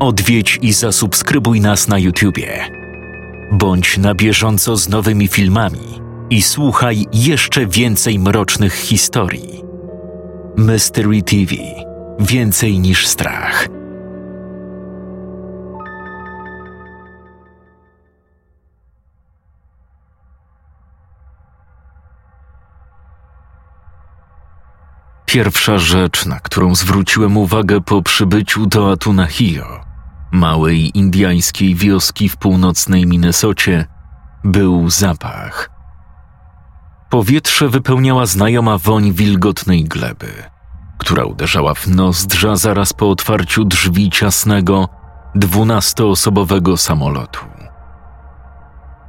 Odwiedź i zasubskrybuj nas na YouTubie. Bądź na bieżąco z nowymi filmami i słuchaj jeszcze więcej mrocznych historii. Mystery TV Więcej niż strach. Pierwsza rzecz, na którą zwróciłem uwagę po przybyciu do Atunahio, małej indyjskiej wioski w północnej Minnesocie, był zapach. Powietrze wypełniała znajoma woń wilgotnej gleby, która uderzała w nozdrza zaraz po otwarciu drzwi ciasnego, dwunastoosobowego samolotu.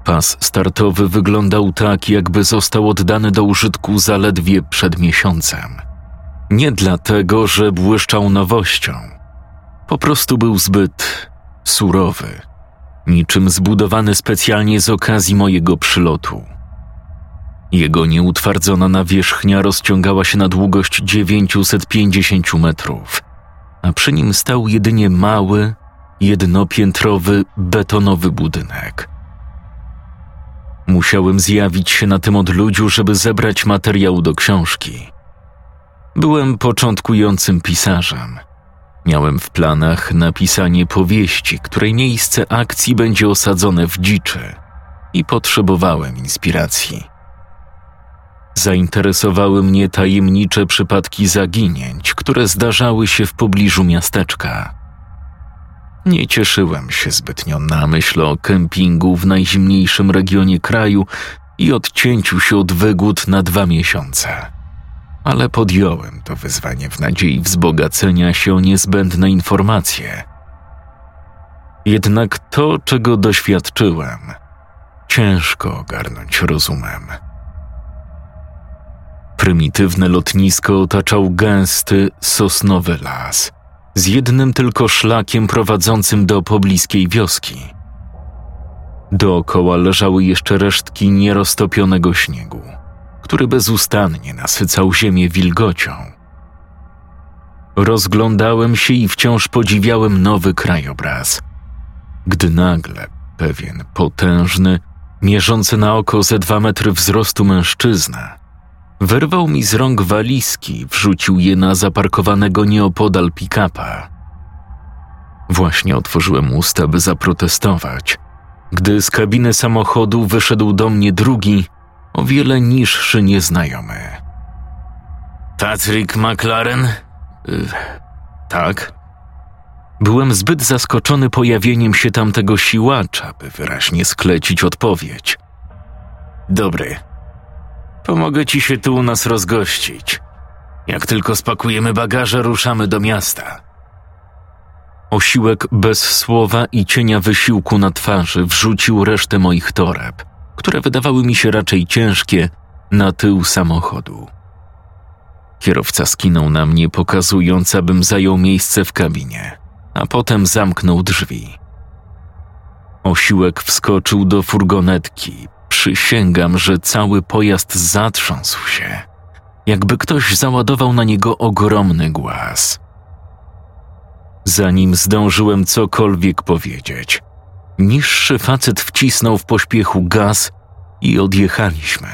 Pas startowy wyglądał tak, jakby został oddany do użytku zaledwie przed miesiącem – nie dlatego, że błyszczał nowością. Po prostu był zbyt surowy, niczym zbudowany specjalnie z okazji mojego przylotu. Jego nieutwardzona nawierzchnia rozciągała się na długość 950 metrów, a przy nim stał jedynie mały, jednopiętrowy, betonowy budynek. Musiałem zjawić się na tym odludziu, żeby zebrać materiał do książki. Byłem początkującym pisarzem. Miałem w planach napisanie powieści, której miejsce akcji będzie osadzone w dziczy i potrzebowałem inspiracji. Zainteresowały mnie tajemnicze przypadki zaginięć, które zdarzały się w pobliżu miasteczka. Nie cieszyłem się zbytnio na myśl o kempingu w najzimniejszym regionie kraju i odcięciu się od wygód na dwa miesiące ale podjąłem to wyzwanie w nadziei wzbogacenia się o niezbędne informacje. Jednak to, czego doświadczyłem, ciężko ogarnąć rozumem. Prymitywne lotnisko otaczał gęsty, sosnowy las, z jednym tylko szlakiem prowadzącym do pobliskiej wioski. Dookoła leżały jeszcze resztki nieroztopionego śniegu – który bezustannie nasycał ziemię wilgocią. Rozglądałem się i wciąż podziwiałem nowy krajobraz, gdy nagle pewien potężny, mierzący na oko ze dwa metry wzrostu mężczyzna wyrwał mi z rąk walizki, wrzucił je na zaparkowanego nieopodal pick-upa. Właśnie otworzyłem usta, by zaprotestować, gdy z kabiny samochodu wyszedł do mnie drugi, o wiele niższy nieznajomy. Patrick McLaren? Yy, tak. Byłem zbyt zaskoczony pojawieniem się tamtego siłacza, by wyraźnie sklecić odpowiedź. Dobry. Pomogę ci się tu u nas rozgościć. Jak tylko spakujemy bagaże, ruszamy do miasta. Osiłek bez słowa i cienia wysiłku na twarzy wrzucił resztę moich toreb które wydawały mi się raczej ciężkie, na tył samochodu. Kierowca skinął na mnie, pokazując, abym zajął miejsce w kabinie, a potem zamknął drzwi. Osiłek wskoczył do furgonetki. Przysięgam, że cały pojazd zatrząsł się, jakby ktoś załadował na niego ogromny głaz. Zanim zdążyłem cokolwiek powiedzieć, Niższy facet wcisnął w pośpiechu gaz i odjechaliśmy.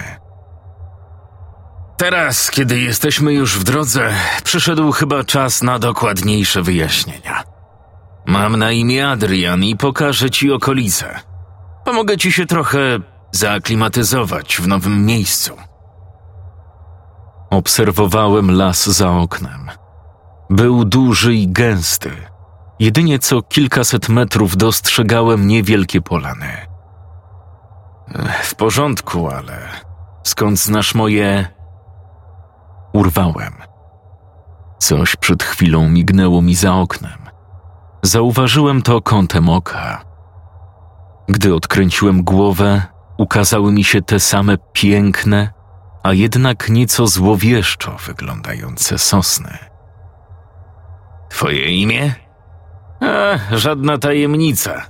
Teraz, kiedy jesteśmy już w drodze, przyszedł chyba czas na dokładniejsze wyjaśnienia. Mam na imię Adrian i pokażę ci okolice. Pomogę ci się trochę zaaklimatyzować w nowym miejscu. Obserwowałem las za oknem. Był duży i gęsty Jedynie co kilkaset metrów dostrzegałem niewielkie polany. W porządku, ale skąd znasz moje. Urwałem. Coś przed chwilą mignęło mi za oknem. Zauważyłem to kątem oka. Gdy odkręciłem głowę, ukazały mi się te same piękne, a jednak nieco złowieszczo wyglądające sosny. Twoje imię? Żadna tajemnica.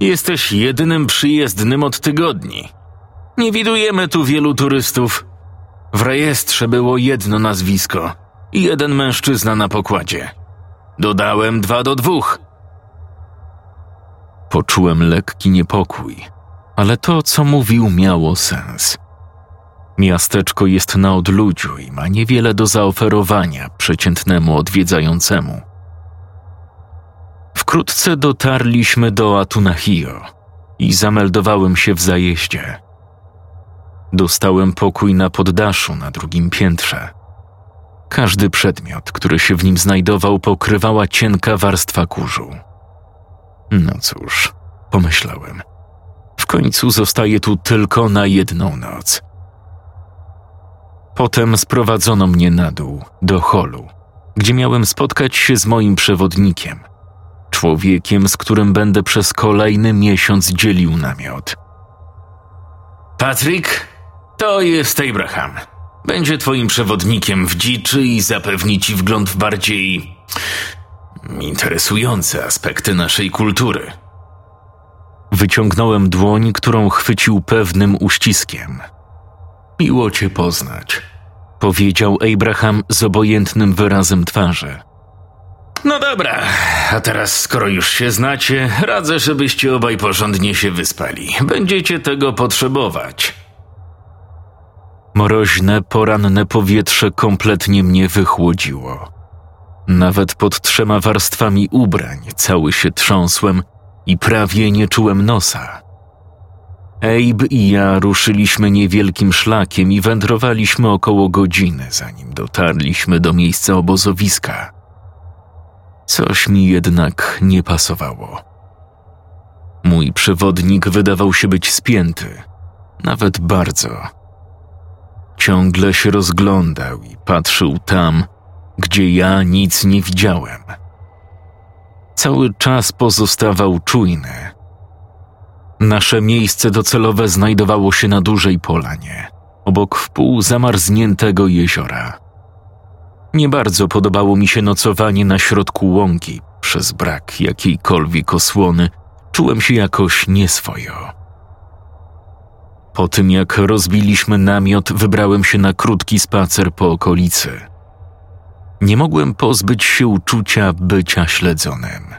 Jesteś jedynym przyjezdnym od tygodni. Nie widujemy tu wielu turystów. W rejestrze było jedno nazwisko i jeden mężczyzna na pokładzie. Dodałem dwa do dwóch. Poczułem lekki niepokój, ale to, co mówił, miało sens. Miasteczko jest na odludziu i ma niewiele do zaoferowania przeciętnemu odwiedzającemu. Wkrótce dotarliśmy do Atunahio i zameldowałem się w zajeździe. Dostałem pokój na poddaszu na drugim piętrze. Każdy przedmiot, który się w nim znajdował, pokrywała cienka warstwa kurzu. No cóż, pomyślałem. W końcu zostaje tu tylko na jedną noc. Potem sprowadzono mnie na dół, do holu, gdzie miałem spotkać się z moim przewodnikiem, człowiekiem, z którym będę przez kolejny miesiąc dzielił namiot. Patryk, to jest Abraham. Będzie twoim przewodnikiem w dziczy i zapewni ci wgląd w bardziej interesujące aspekty naszej kultury. Wyciągnąłem dłoń, którą chwycił pewnym uściskiem. Miło cię poznać, powiedział Abraham z obojętnym wyrazem twarzy. No dobra, a teraz skoro już się znacie, radzę, żebyście obaj porządnie się wyspali. Będziecie tego potrzebować. Mroźne, poranne powietrze kompletnie mnie wychłodziło. Nawet pod trzema warstwami ubrań cały się trząsłem i prawie nie czułem nosa. Abe i ja ruszyliśmy niewielkim szlakiem i wędrowaliśmy około godziny, zanim dotarliśmy do miejsca obozowiska. Coś mi jednak nie pasowało. Mój przewodnik wydawał się być spięty, nawet bardzo. Ciągle się rozglądał i patrzył tam, gdzie ja nic nie widziałem. Cały czas pozostawał czujny. Nasze miejsce docelowe znajdowało się na dużej polanie, obok wpół zamarzniętego jeziora. Nie bardzo podobało mi się nocowanie na środku łąki. Przez brak jakiejkolwiek osłony czułem się jakoś nieswojo. Po tym jak rozbiliśmy namiot, wybrałem się na krótki spacer po okolicy. Nie mogłem pozbyć się uczucia bycia śledzonym.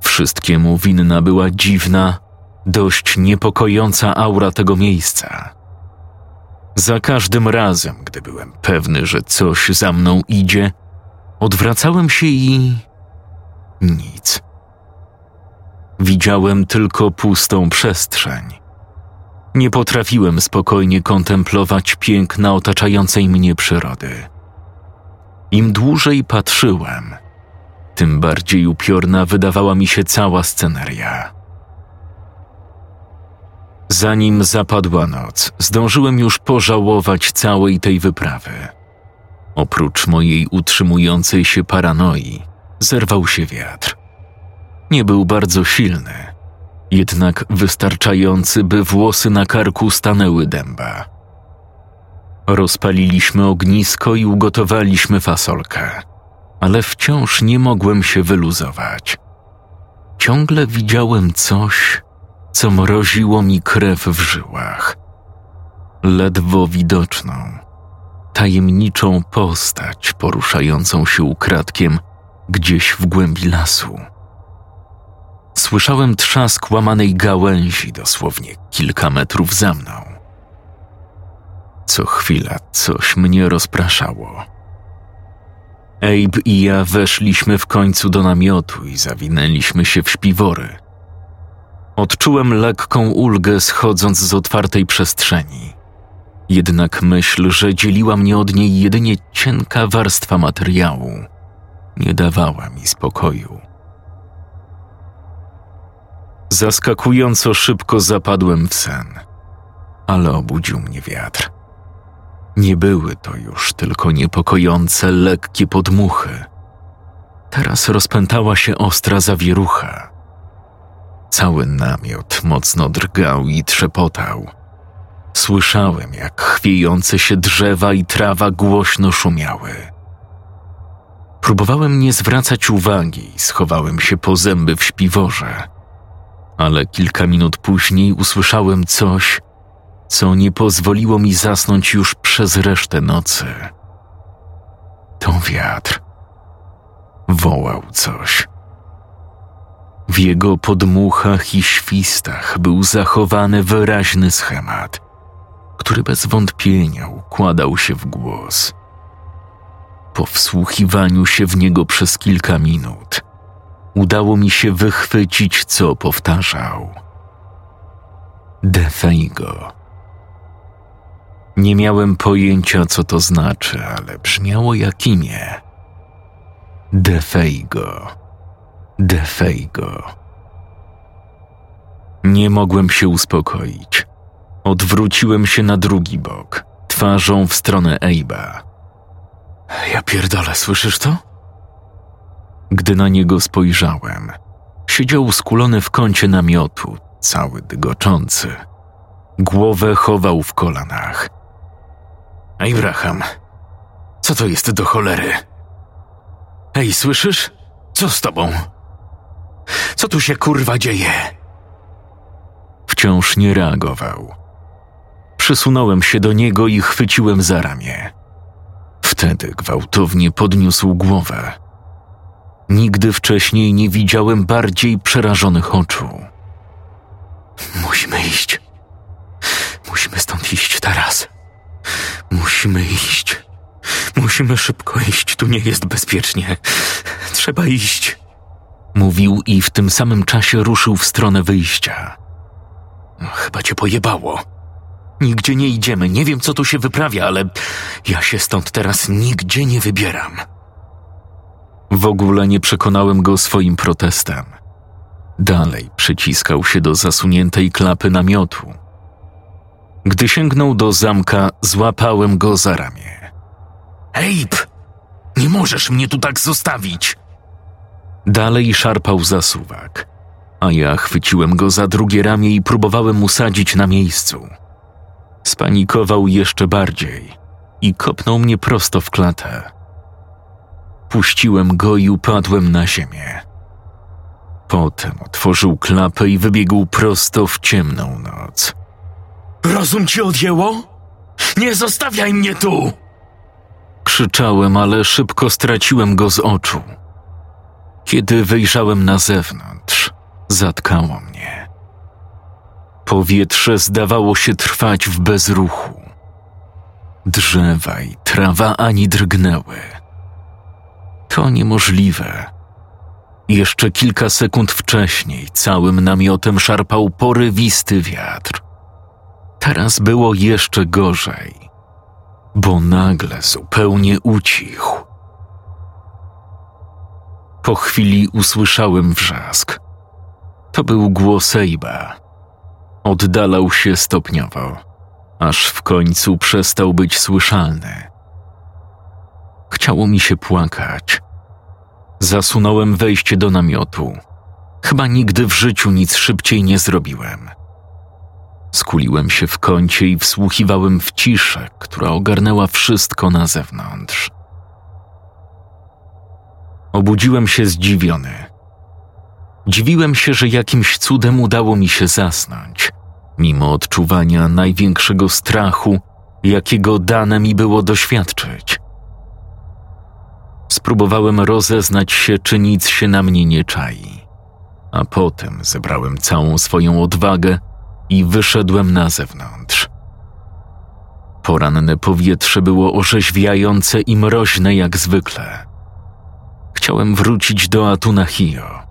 Wszystkiemu winna była dziwna, dość niepokojąca aura tego miejsca. Za każdym razem, gdy byłem pewny, że coś za mną idzie, odwracałem się i. nic. Widziałem tylko pustą przestrzeń. Nie potrafiłem spokojnie kontemplować piękna otaczającej mnie przyrody. Im dłużej patrzyłem, tym bardziej upiorna wydawała mi się cała sceneria. Zanim zapadła noc, zdążyłem już pożałować całej tej wyprawy. Oprócz mojej utrzymującej się paranoi, zerwał się wiatr. Nie był bardzo silny, jednak wystarczający, by włosy na karku stanęły dęba. Rozpaliliśmy ognisko i ugotowaliśmy fasolkę, ale wciąż nie mogłem się wyluzować. Ciągle widziałem coś, co mroziło mi krew w żyłach. Ledwo widoczną, tajemniczą postać poruszającą się ukradkiem gdzieś w głębi lasu. Słyszałem trzask łamanej gałęzi dosłownie kilka metrów za mną. Co chwila coś mnie rozpraszało. Abe i ja weszliśmy w końcu do namiotu i zawinęliśmy się w śpiwory – Odczułem lekką ulgę schodząc z otwartej przestrzeni. Jednak myśl, że dzieliła mnie od niej jedynie cienka warstwa materiału, nie dawała mi spokoju. Zaskakująco szybko zapadłem w sen, ale obudził mnie wiatr. Nie były to już tylko niepokojące, lekkie podmuchy. Teraz rozpętała się ostra zawierucha Cały namiot mocno drgał i trzepotał. Słyszałem, jak chwiejące się drzewa i trawa głośno szumiały. Próbowałem nie zwracać uwagi i schowałem się po zęby w śpiworze, ale kilka minut później usłyszałem coś, co nie pozwoliło mi zasnąć już przez resztę nocy. To wiatr. Wołał coś. W jego podmuchach i świstach był zachowany wyraźny schemat, który bez wątpienia układał się w głos. Po wsłuchiwaniu się w niego przez kilka minut, udało mi się wychwycić, co powtarzał. Defeigo. Nie miałem pojęcia, co to znaczy, ale brzmiało jak imię. Defeigo. Defeigo. Nie mogłem się uspokoić. Odwróciłem się na drugi bok, twarzą w stronę Ejba. Ja pierdolę, słyszysz to? Gdy na niego spojrzałem, siedział skulony w kącie namiotu, cały dygoczący. Głowę chował w kolanach. Abraham, co to jest do cholery? Ej, słyszysz? Co z tobą? Co tu się kurwa dzieje? Wciąż nie reagował. Przysunąłem się do niego i chwyciłem za ramię. Wtedy gwałtownie podniósł głowę. Nigdy wcześniej nie widziałem bardziej przerażonych oczu. Musimy iść. Musimy stąd iść teraz. Musimy iść. Musimy szybko iść, tu nie jest bezpiecznie. Trzeba iść. Mówił i w tym samym czasie ruszył w stronę wyjścia. Chyba cię pojebało. Nigdzie nie idziemy, nie wiem co tu się wyprawia, ale ja się stąd teraz nigdzie nie wybieram. W ogóle nie przekonałem go swoim protestem. Dalej przyciskał się do zasuniętej klapy namiotu. Gdy sięgnął do zamka, złapałem go za ramię. Ejb! Nie możesz mnie tu tak zostawić! Dalej szarpał zasuwak, a ja chwyciłem go za drugie ramię i próbowałem usadzić na miejscu. Spanikował jeszcze bardziej i kopnął mnie prosto w klatę. Puściłem go i upadłem na ziemię. Potem otworzył klapę i wybiegł prosto w ciemną noc. Rozum ci odjęło? Nie zostawiaj mnie tu! Krzyczałem, ale szybko straciłem go z oczu. Kiedy wyjrzałem na zewnątrz, zatkało mnie. Powietrze zdawało się trwać w bezruchu. Drzewa i trawa ani drgnęły. To niemożliwe. Jeszcze kilka sekund wcześniej całym namiotem szarpał porywisty wiatr. Teraz było jeszcze gorzej, bo nagle zupełnie ucichł. Po chwili usłyszałem wrzask. To był głos Ejba. Oddalał się stopniowo, aż w końcu przestał być słyszalny. Chciało mi się płakać. Zasunąłem wejście do namiotu. Chyba nigdy w życiu nic szybciej nie zrobiłem. Skuliłem się w kącie i wsłuchiwałem w ciszę, która ogarnęła wszystko na zewnątrz. Obudziłem się zdziwiony. Dziwiłem się, że jakimś cudem udało mi się zasnąć, mimo odczuwania największego strachu, jakiego dane mi było doświadczyć. Spróbowałem rozeznać się, czy nic się na mnie nie czai, a potem zebrałem całą swoją odwagę i wyszedłem na zewnątrz. Poranne powietrze było orzeźwiające i mroźne jak zwykle. Chciałem wrócić do Atuna Hio.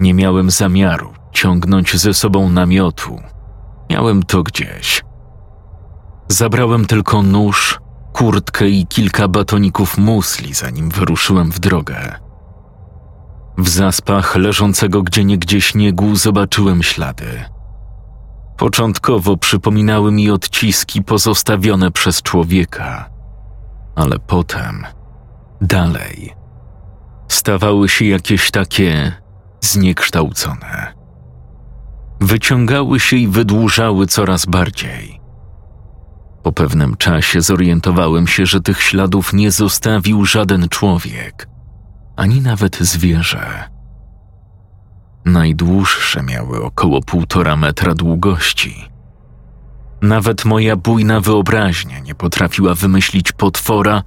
Nie miałem zamiaru ciągnąć ze sobą namiotu. Miałem to gdzieś. Zabrałem tylko nóż, kurtkę i kilka batoników musli, zanim wyruszyłem w drogę. W zaspach leżącego gdzieniegdzie śniegu zobaczyłem ślady. Początkowo przypominały mi odciski pozostawione przez człowieka, ale potem, dalej, stawały się jakieś takie zniekształcone. Wyciągały się i wydłużały coraz bardziej. Po pewnym czasie zorientowałem się, że tych śladów nie zostawił żaden człowiek, ani nawet zwierzę. Najdłuższe miały około półtora metra długości. Nawet moja bujna wyobraźnia nie potrafiła wymyślić potwora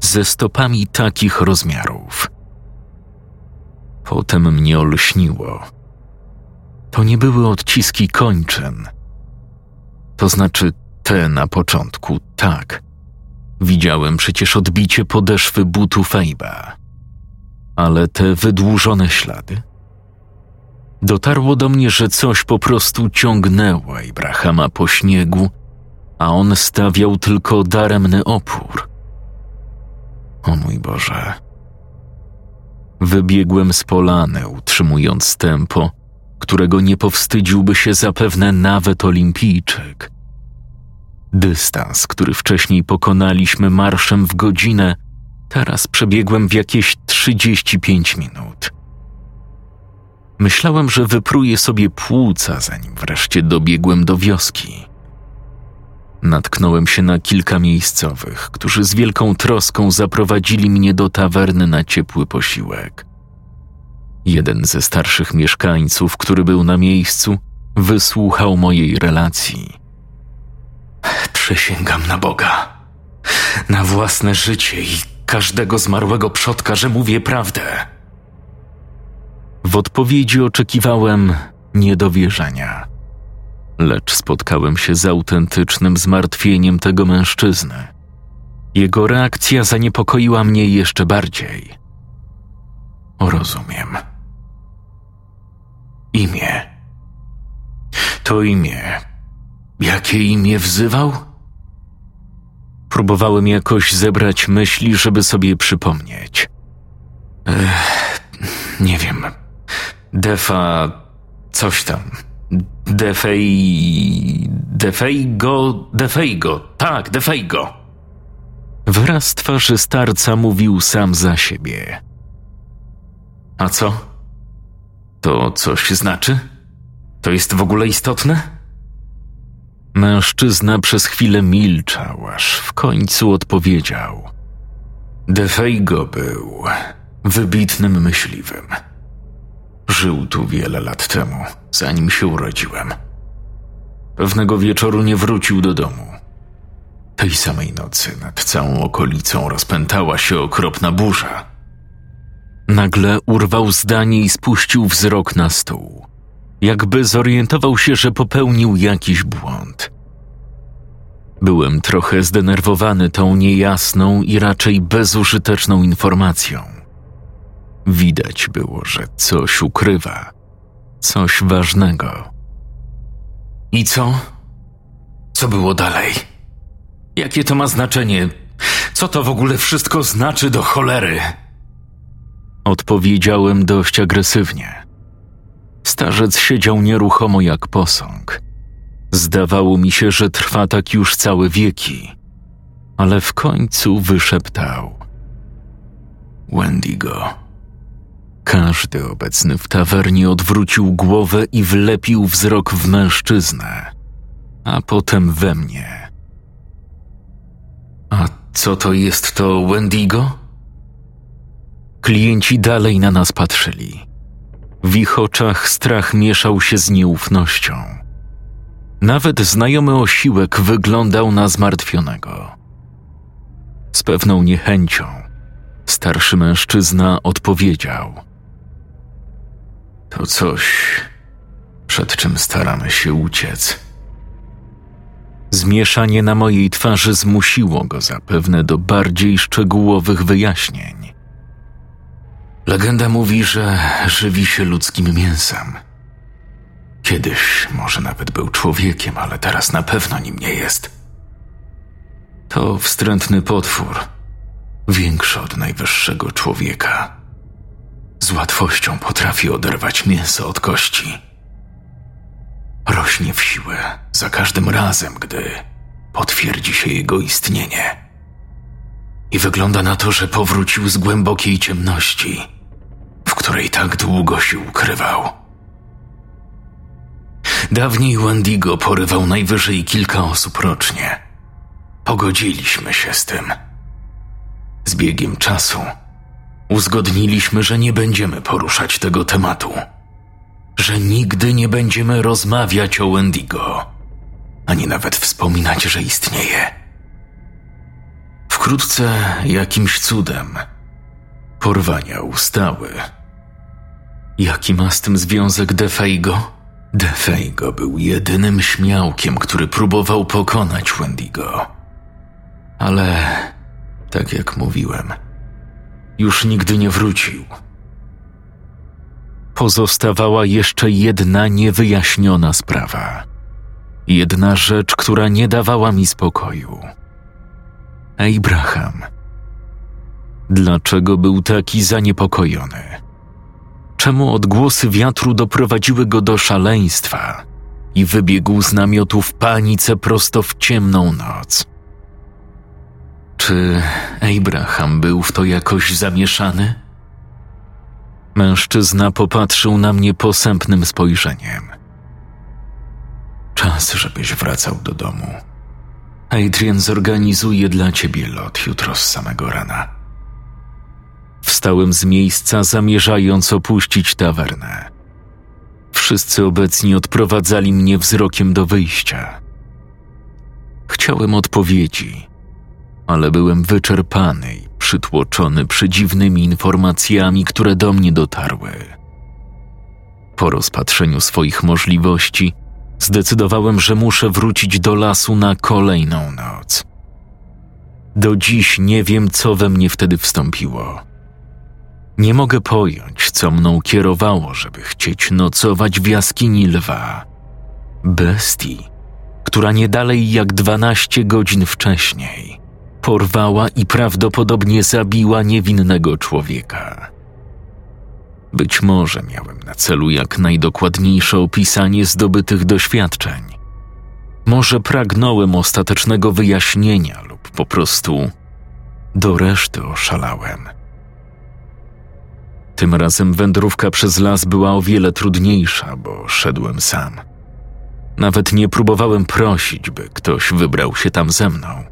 ze stopami takich rozmiarów. Potem mnie olśniło. To nie były odciski kończyn. To znaczy te na początku, tak. Widziałem przecież odbicie podeszwy butu Fejba. Ale te wydłużone ślady? Dotarło do mnie, że coś po prostu ciągnęło Abrahama po śniegu, a on stawiał tylko daremny opór. O mój Boże. Wybiegłem z polany, utrzymując tempo, którego nie powstydziłby się zapewne nawet olimpijczyk. Dystans, który wcześniej pokonaliśmy marszem w godzinę, teraz przebiegłem w jakieś 35 minut. Myślałem, że wypruję sobie płuca, zanim wreszcie dobiegłem do wioski. Natknąłem się na kilka miejscowych, którzy z wielką troską zaprowadzili mnie do tawerny na ciepły posiłek. Jeden ze starszych mieszkańców, który był na miejscu, wysłuchał mojej relacji. Przysięgam na Boga, na własne życie i każdego zmarłego przodka, że mówię prawdę. W odpowiedzi oczekiwałem niedowierzania, lecz spotkałem się z autentycznym zmartwieniem tego mężczyzny. Jego reakcja zaniepokoiła mnie jeszcze bardziej. Rozumiem. Imię. To imię. Jakie imię wzywał? Próbowałem jakoś zebrać myśli, żeby sobie przypomnieć. Ech, nie wiem. Defa. coś tam. Defej. Defejgo. Defejgo. Tak, Defejgo. Wyraz twarzy starca mówił sam za siebie. A co? To coś znaczy? To jest w ogóle istotne? Mężczyzna przez chwilę milczał, aż w końcu odpowiedział. Defejgo był wybitnym myśliwym. Żył tu wiele lat temu, zanim się urodziłem. Pewnego wieczoru nie wrócił do domu. Tej samej nocy nad całą okolicą rozpętała się okropna burza. Nagle urwał zdanie i spuścił wzrok na stół. Jakby zorientował się, że popełnił jakiś błąd. Byłem trochę zdenerwowany tą niejasną i raczej bezużyteczną informacją. Widać było, że coś ukrywa, coś ważnego. I co? Co było dalej? Jakie to ma znaczenie? Co to w ogóle wszystko znaczy do cholery? Odpowiedziałem dość agresywnie. Starzec siedział nieruchomo jak posąg. Zdawało mi się, że trwa tak już całe wieki, ale w końcu wyszeptał: Wendigo. Każdy obecny w tawernie odwrócił głowę i wlepił wzrok w mężczyznę, a potem we mnie. A co to jest to Wendigo? Klienci dalej na nas patrzyli. W ich oczach strach mieszał się z nieufnością. Nawet znajomy osiłek wyglądał na zmartwionego. Z pewną niechęcią starszy mężczyzna odpowiedział: To coś, przed czym staramy się uciec. Zmieszanie na mojej twarzy zmusiło go zapewne do bardziej szczegółowych wyjaśnień. Legenda mówi, że żywi się ludzkim mięsem. Kiedyś może nawet był człowiekiem, ale teraz na pewno nim nie jest. To wstrętny potwór, większy od najwyższego człowieka. Z łatwością potrafi oderwać mięso od kości. Rośnie w siłę za każdym razem, gdy potwierdzi się jego istnienie. I wygląda na to, że powrócił z głębokiej ciemności, w której tak długo się ukrywał. Dawniej Wendigo porywał najwyżej kilka osób rocznie. Pogodziliśmy się z tym. Z biegiem czasu uzgodniliśmy, że nie będziemy poruszać tego tematu, że nigdy nie będziemy rozmawiać o Wendigo, ani nawet wspominać, że istnieje. Wkrótce jakimś cudem porwania ustały. Jaki ma z tym związek Defeigo? Defeigo był jedynym śmiałkiem, który próbował pokonać Wendigo. Ale, tak jak mówiłem, już nigdy nie wrócił. Pozostawała jeszcze jedna niewyjaśniona sprawa. Jedna rzecz, która nie dawała mi spokoju. Abraham. Dlaczego był taki zaniepokojony? Czemu odgłosy wiatru doprowadziły go do szaleństwa i wybiegł z namiotu w panice prosto w ciemną noc? Czy Abraham był w to jakoś zamieszany? Mężczyzna popatrzył na mnie posępnym spojrzeniem. Czas, żebyś wracał do domu. Adrian zorganizuje dla ciebie lot jutro z samego rana. Wstałem z miejsca, zamierzając opuścić tawernę. Wszyscy obecni odprowadzali mnie wzrokiem do wyjścia. Chciałem odpowiedzi, ale byłem wyczerpany i przytłoczony przedziwnymi informacjami, które do mnie dotarły. Po rozpatrzeniu swoich możliwości, zdecydowałem, że muszę wrócić do lasu na kolejną noc. Do dziś nie wiem, co we mnie wtedy wstąpiło. Nie mogę pojąć, co mną kierowało, żeby chcieć nocować w jaskini lwa. Bestii, która nie dalej jak dwanaście godzin wcześniej porwała i prawdopodobnie zabiła niewinnego człowieka. Być może miałem na celu jak najdokładniejsze opisanie zdobytych doświadczeń. Może pragnąłem ostatecznego wyjaśnienia lub po prostu do reszty oszalałem. Tym razem wędrówka przez las była o wiele trudniejsza, bo szedłem sam. Nawet nie próbowałem prosić, by ktoś wybrał się tam ze mną.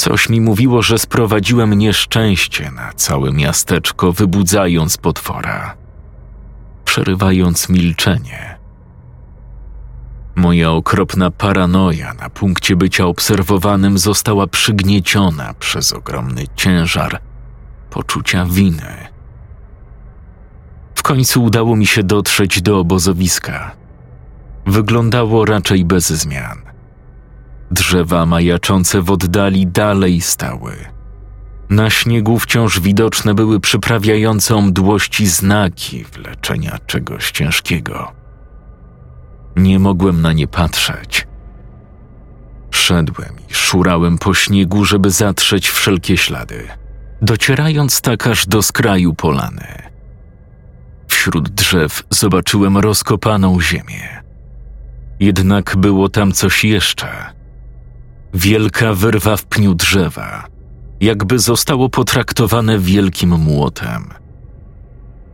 Coś mi mówiło, że sprowadziłem nieszczęście na całe miasteczko, wybudzając potwora, przerywając milczenie. Moja okropna paranoja na punkcie bycia obserwowanym została przygnieciona przez ogromny ciężar poczucia winy. W końcu udało mi się dotrzeć do obozowiska. Wyglądało raczej bez zmian. Drzewa majaczące w oddali dalej stały. Na śniegu wciąż widoczne były przyprawiające mdłości znaki wleczenia czegoś ciężkiego. Nie mogłem na nie patrzeć. Szedłem i szurałem po śniegu, żeby zatrzeć wszelkie ślady, docierając tak aż do skraju polany. Wśród drzew zobaczyłem rozkopaną ziemię. Jednak było tam coś jeszcze Wielka wyrwa w pniu drzewa, jakby zostało potraktowane wielkim młotem.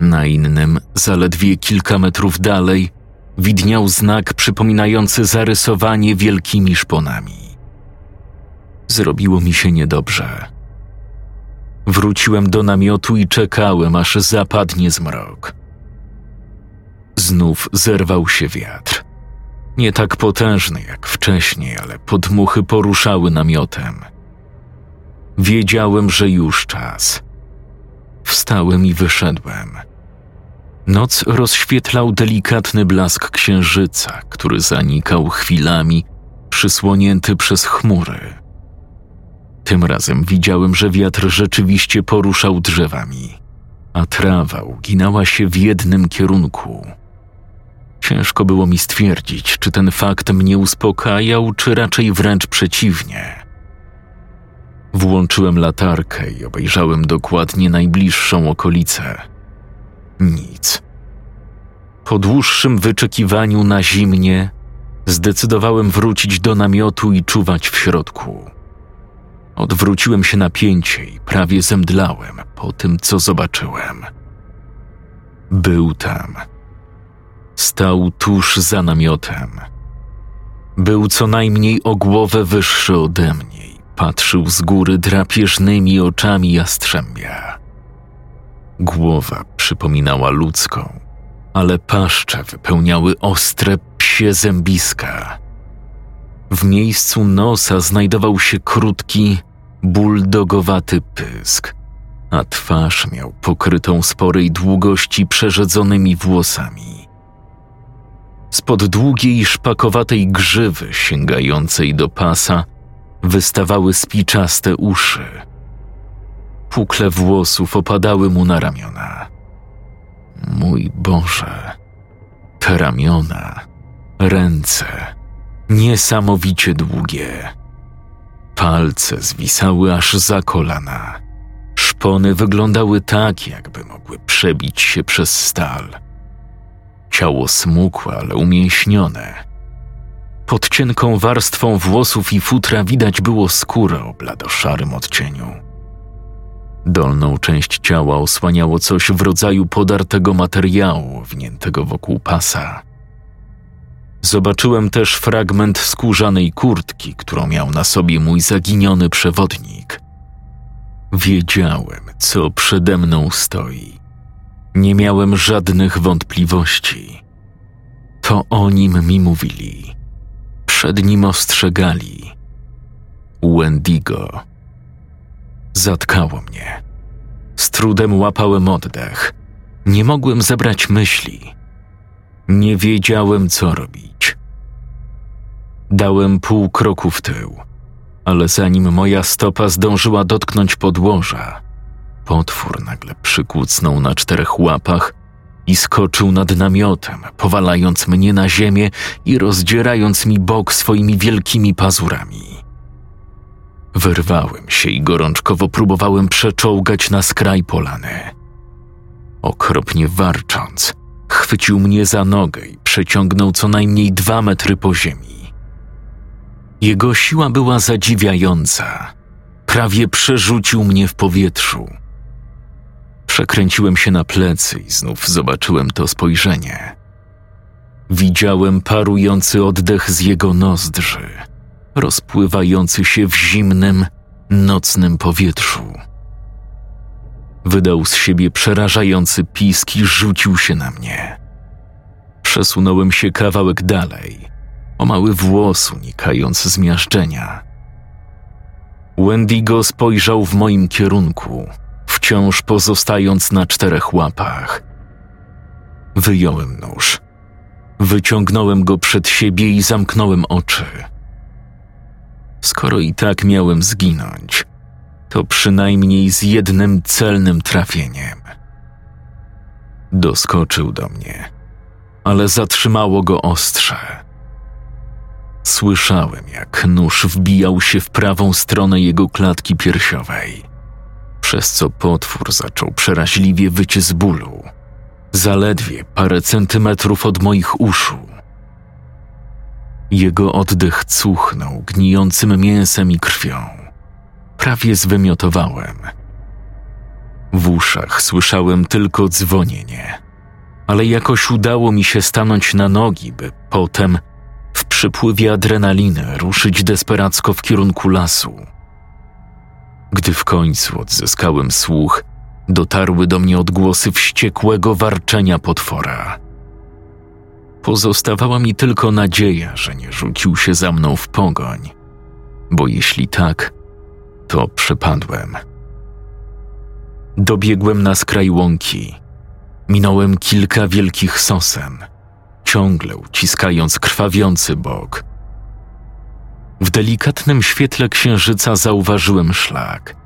Na innym, zaledwie kilka metrów dalej, widniał znak przypominający zarysowanie wielkimi szponami. Zrobiło mi się niedobrze. Wróciłem do namiotu i czekałem, aż zapadnie zmrok. Znów zerwał się wiatr. Nie tak potężny jak wcześniej, ale podmuchy poruszały namiotem. Wiedziałem, że już czas. Wstałem i wyszedłem. Noc rozświetlał delikatny blask księżyca, który zanikał chwilami, przysłonięty przez chmury. Tym razem widziałem, że wiatr rzeczywiście poruszał drzewami, a trawa uginała się w jednym kierunku. Ciężko było mi stwierdzić, czy ten fakt mnie uspokajał, czy raczej wręcz przeciwnie. Włączyłem latarkę i obejrzałem dokładnie najbliższą okolicę. Nic. Po dłuższym wyczekiwaniu na zimnie, zdecydowałem wrócić do namiotu i czuwać w środku. Odwróciłem się na pięcie i prawie zemdlałem po tym, co zobaczyłem. Był tam Stał tuż za namiotem. Był co najmniej o głowę wyższy ode mnie patrzył z góry drapieżnymi oczami jastrzębia. Głowa przypominała ludzką, ale paszcze wypełniały ostre psie zębiska. W miejscu nosa znajdował się krótki, buldogowaty pysk, a twarz miał pokrytą sporej długości przerzedzonymi włosami. Spod długiej, szpakowatej grzywy sięgającej do pasa wystawały spiczaste uszy. Pukle włosów opadały mu na ramiona. Mój Boże, te ramiona, ręce, niesamowicie długie. Palce zwisały aż za kolana. Szpony wyglądały tak, jakby mogły przebić się przez stal. Ciało smukłe, ale umięśnione. Pod cienką warstwą włosów i futra widać było skórę o bladoszarym odcieniu. Dolną część ciała osłaniało coś w rodzaju podartego materiału wniętego wokół pasa. Zobaczyłem też fragment skórzanej kurtki, którą miał na sobie mój zaginiony przewodnik. Wiedziałem, co przede mną stoi. Nie miałem żadnych wątpliwości. To o nim mi mówili. Przed nim ostrzegali. Wendigo. Zatkało mnie. Z trudem łapałem oddech. Nie mogłem zebrać myśli. Nie wiedziałem, co robić. Dałem pół kroku w tył, ale zanim moja stopa zdążyła dotknąć podłoża, potwór nagle przykucnął na czterech łapach i skoczył nad namiotem, powalając mnie na ziemię i rozdzierając mi bok swoimi wielkimi pazurami. Wyrwałem się i gorączkowo próbowałem przeczołgać na skraj polany. Okropnie warcząc, chwycił mnie za nogę i przeciągnął co najmniej dwa metry po ziemi. Jego siła była zadziwiająca. Prawie przerzucił mnie w powietrzu. Przekręciłem się na plecy i znów zobaczyłem to spojrzenie. Widziałem parujący oddech z jego nozdrzy, rozpływający się w zimnym, nocnym powietrzu. Wydał z siebie przerażający pisk i rzucił się na mnie. Przesunąłem się kawałek dalej, o mały włos unikając zmiażdżenia. Wendigo spojrzał w moim kierunku, wciąż pozostając na czterech łapach. Wyjąłem nóż. Wyciągnąłem go przed siebie i zamknąłem oczy. Skoro i tak miałem zginąć, to przynajmniej z jednym celnym trafieniem. Doskoczył do mnie, ale zatrzymało go ostrze. Słyszałem, jak nóż wbijał się w prawą stronę jego klatki piersiowej, przez co potwór zaczął przeraźliwie wycie z bólu, zaledwie parę centymetrów od moich uszu. Jego oddech cuchnął gnijącym mięsem i krwią prawie zwymiotowałem. W uszach słyszałem tylko dzwonienie, ale jakoś udało mi się stanąć na nogi, by potem, w przypływie adrenaliny, ruszyć desperacko w kierunku lasu. Gdy w końcu odzyskałem słuch, dotarły do mnie odgłosy wściekłego warczenia potwora. Pozostawała mi tylko nadzieja, że nie rzucił się za mną w pogoń, bo jeśli tak, to przypadłem. Dobiegłem na skraj łąki. Minąłem kilka wielkich sosen, ciągle uciskając krwawiący bok. W delikatnym świetle księżyca zauważyłem szlak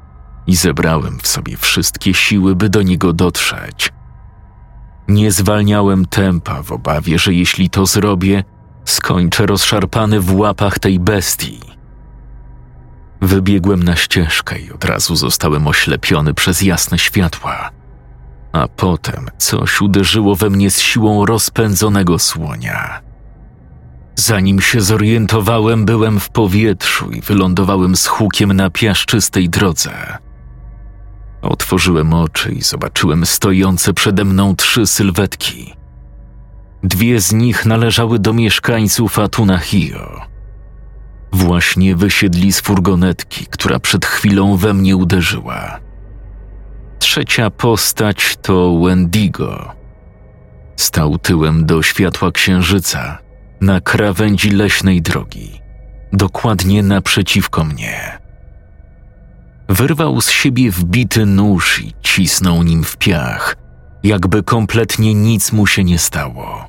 i zebrałem w sobie wszystkie siły, by do niego dotrzeć. Nie zwalniałem tempa w obawie, że jeśli to zrobię, skończę rozszarpany w łapach tej bestii. Wybiegłem na ścieżkę i od razu zostałem oślepiony przez jasne światła. A potem coś uderzyło we mnie z siłą rozpędzonego słonia. Zanim się zorientowałem, byłem w powietrzu i wylądowałem z hukiem na piaszczystej drodze. Otworzyłem oczy i zobaczyłem stojące przede mną trzy sylwetki. Dwie z nich należały do mieszkańców Atuna Hio Właśnie wysiedli z furgonetki, która przed chwilą we mnie uderzyła. Trzecia postać to Wendigo. Stał tyłem do światła księżyca, na krawędzi leśnej drogi, dokładnie naprzeciwko mnie. Wyrwał z siebie wbity nóż i cisnął nim w piach, jakby kompletnie nic mu się nie stało.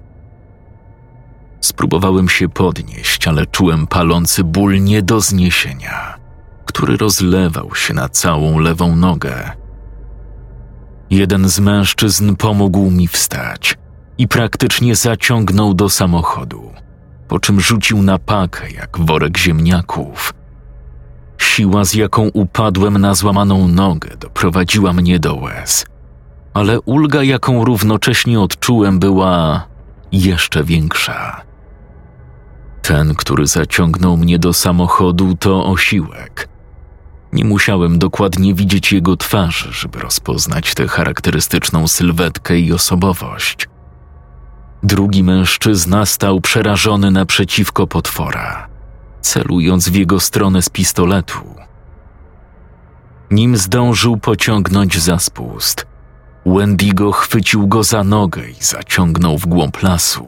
Spróbowałem się podnieść, ale czułem palący ból nie do zniesienia, który rozlewał się na całą lewą nogę. Jeden z mężczyzn pomógł mi wstać i praktycznie zaciągnął do samochodu, po czym rzucił na pakę jak worek ziemniaków. Siła, z jaką upadłem na złamaną nogę, doprowadziła mnie do łez, ale ulga, jaką równocześnie odczułem, była jeszcze większa. Ten, który zaciągnął mnie do samochodu, to osiłek. Nie musiałem dokładnie widzieć jego twarzy, żeby rozpoznać tę charakterystyczną sylwetkę i osobowość. Drugi mężczyzna stał przerażony naprzeciwko potwora, celując w jego stronę z pistoletu. Nim zdążył pociągnąć za spust, Wendigo chwycił go za nogę i zaciągnął w głąb lasu.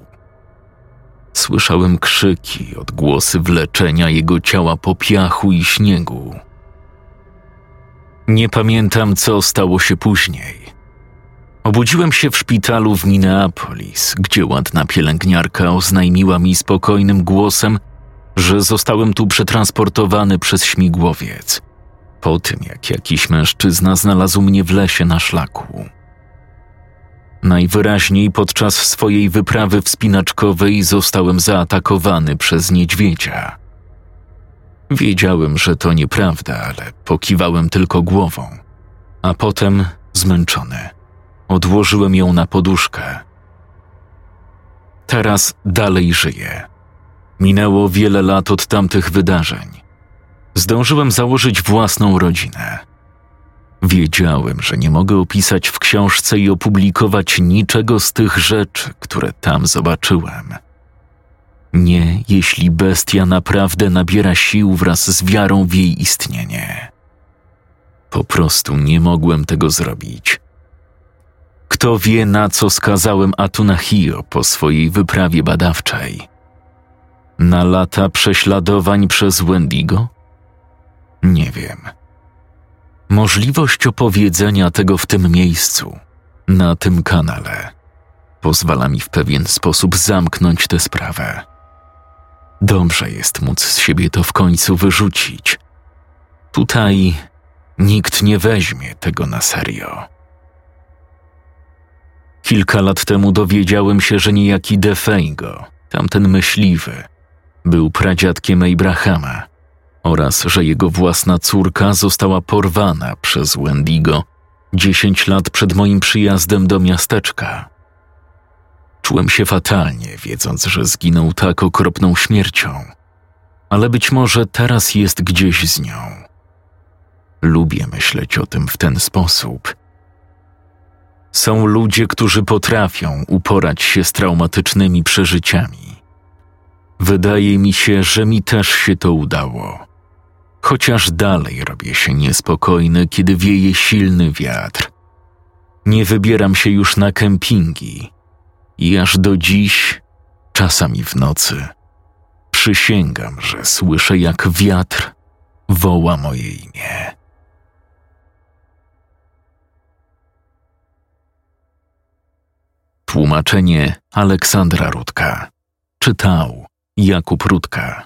Słyszałem krzyki, odgłosy wleczenia jego ciała po piachu i śniegu. Nie pamiętam, co stało się później. Obudziłem się w szpitalu w Minneapolis, gdzie ładna pielęgniarka oznajmiła mi spokojnym głosem, że zostałem tu przetransportowany przez śmigłowiec, po tym jak jakiś mężczyzna znalazł mnie w lesie na szlaku. Najwyraźniej podczas swojej wyprawy wspinaczkowej zostałem zaatakowany przez niedźwiedzia. Wiedziałem, że to nieprawda, ale pokiwałem tylko głową, a potem, zmęczony, odłożyłem ją na poduszkę. Teraz dalej żyję. Minęło wiele lat od tamtych wydarzeń. Zdążyłem założyć własną rodzinę Wiedziałem, że nie mogę opisać w książce i opublikować niczego z tych rzeczy, które tam zobaczyłem. Nie, jeśli bestia naprawdę nabiera sił wraz z wiarą w jej istnienie. Po prostu nie mogłem tego zrobić. Kto wie, na co skazałem Atunahio po swojej wyprawie badawczej? Na lata prześladowań przez Wendigo? Nie wiem. Możliwość opowiedzenia tego w tym miejscu, na tym kanale, pozwala mi w pewien sposób zamknąć tę sprawę. Dobrze jest móc z siebie to w końcu wyrzucić. Tutaj nikt nie weźmie tego na serio. Kilka lat temu dowiedziałem się, że niejaki Defeigo, tamten myśliwy, był pradziadkiem Abrahama oraz że jego własna córka została porwana przez Wendigo dziesięć lat przed moim przyjazdem do miasteczka. Czułem się fatalnie, wiedząc, że zginął tak okropną śmiercią, ale być może teraz jest gdzieś z nią. Lubię myśleć o tym w ten sposób. Są ludzie, którzy potrafią uporać się z traumatycznymi przeżyciami. Wydaje mi się, że mi też się to udało chociaż dalej robię się niespokojny, kiedy wieje silny wiatr. Nie wybieram się już na kempingi i aż do dziś, czasami w nocy, przysięgam, że słyszę jak wiatr woła moje imię. Tłumaczenie Aleksandra Rudka. Czytał Jakub Rudka.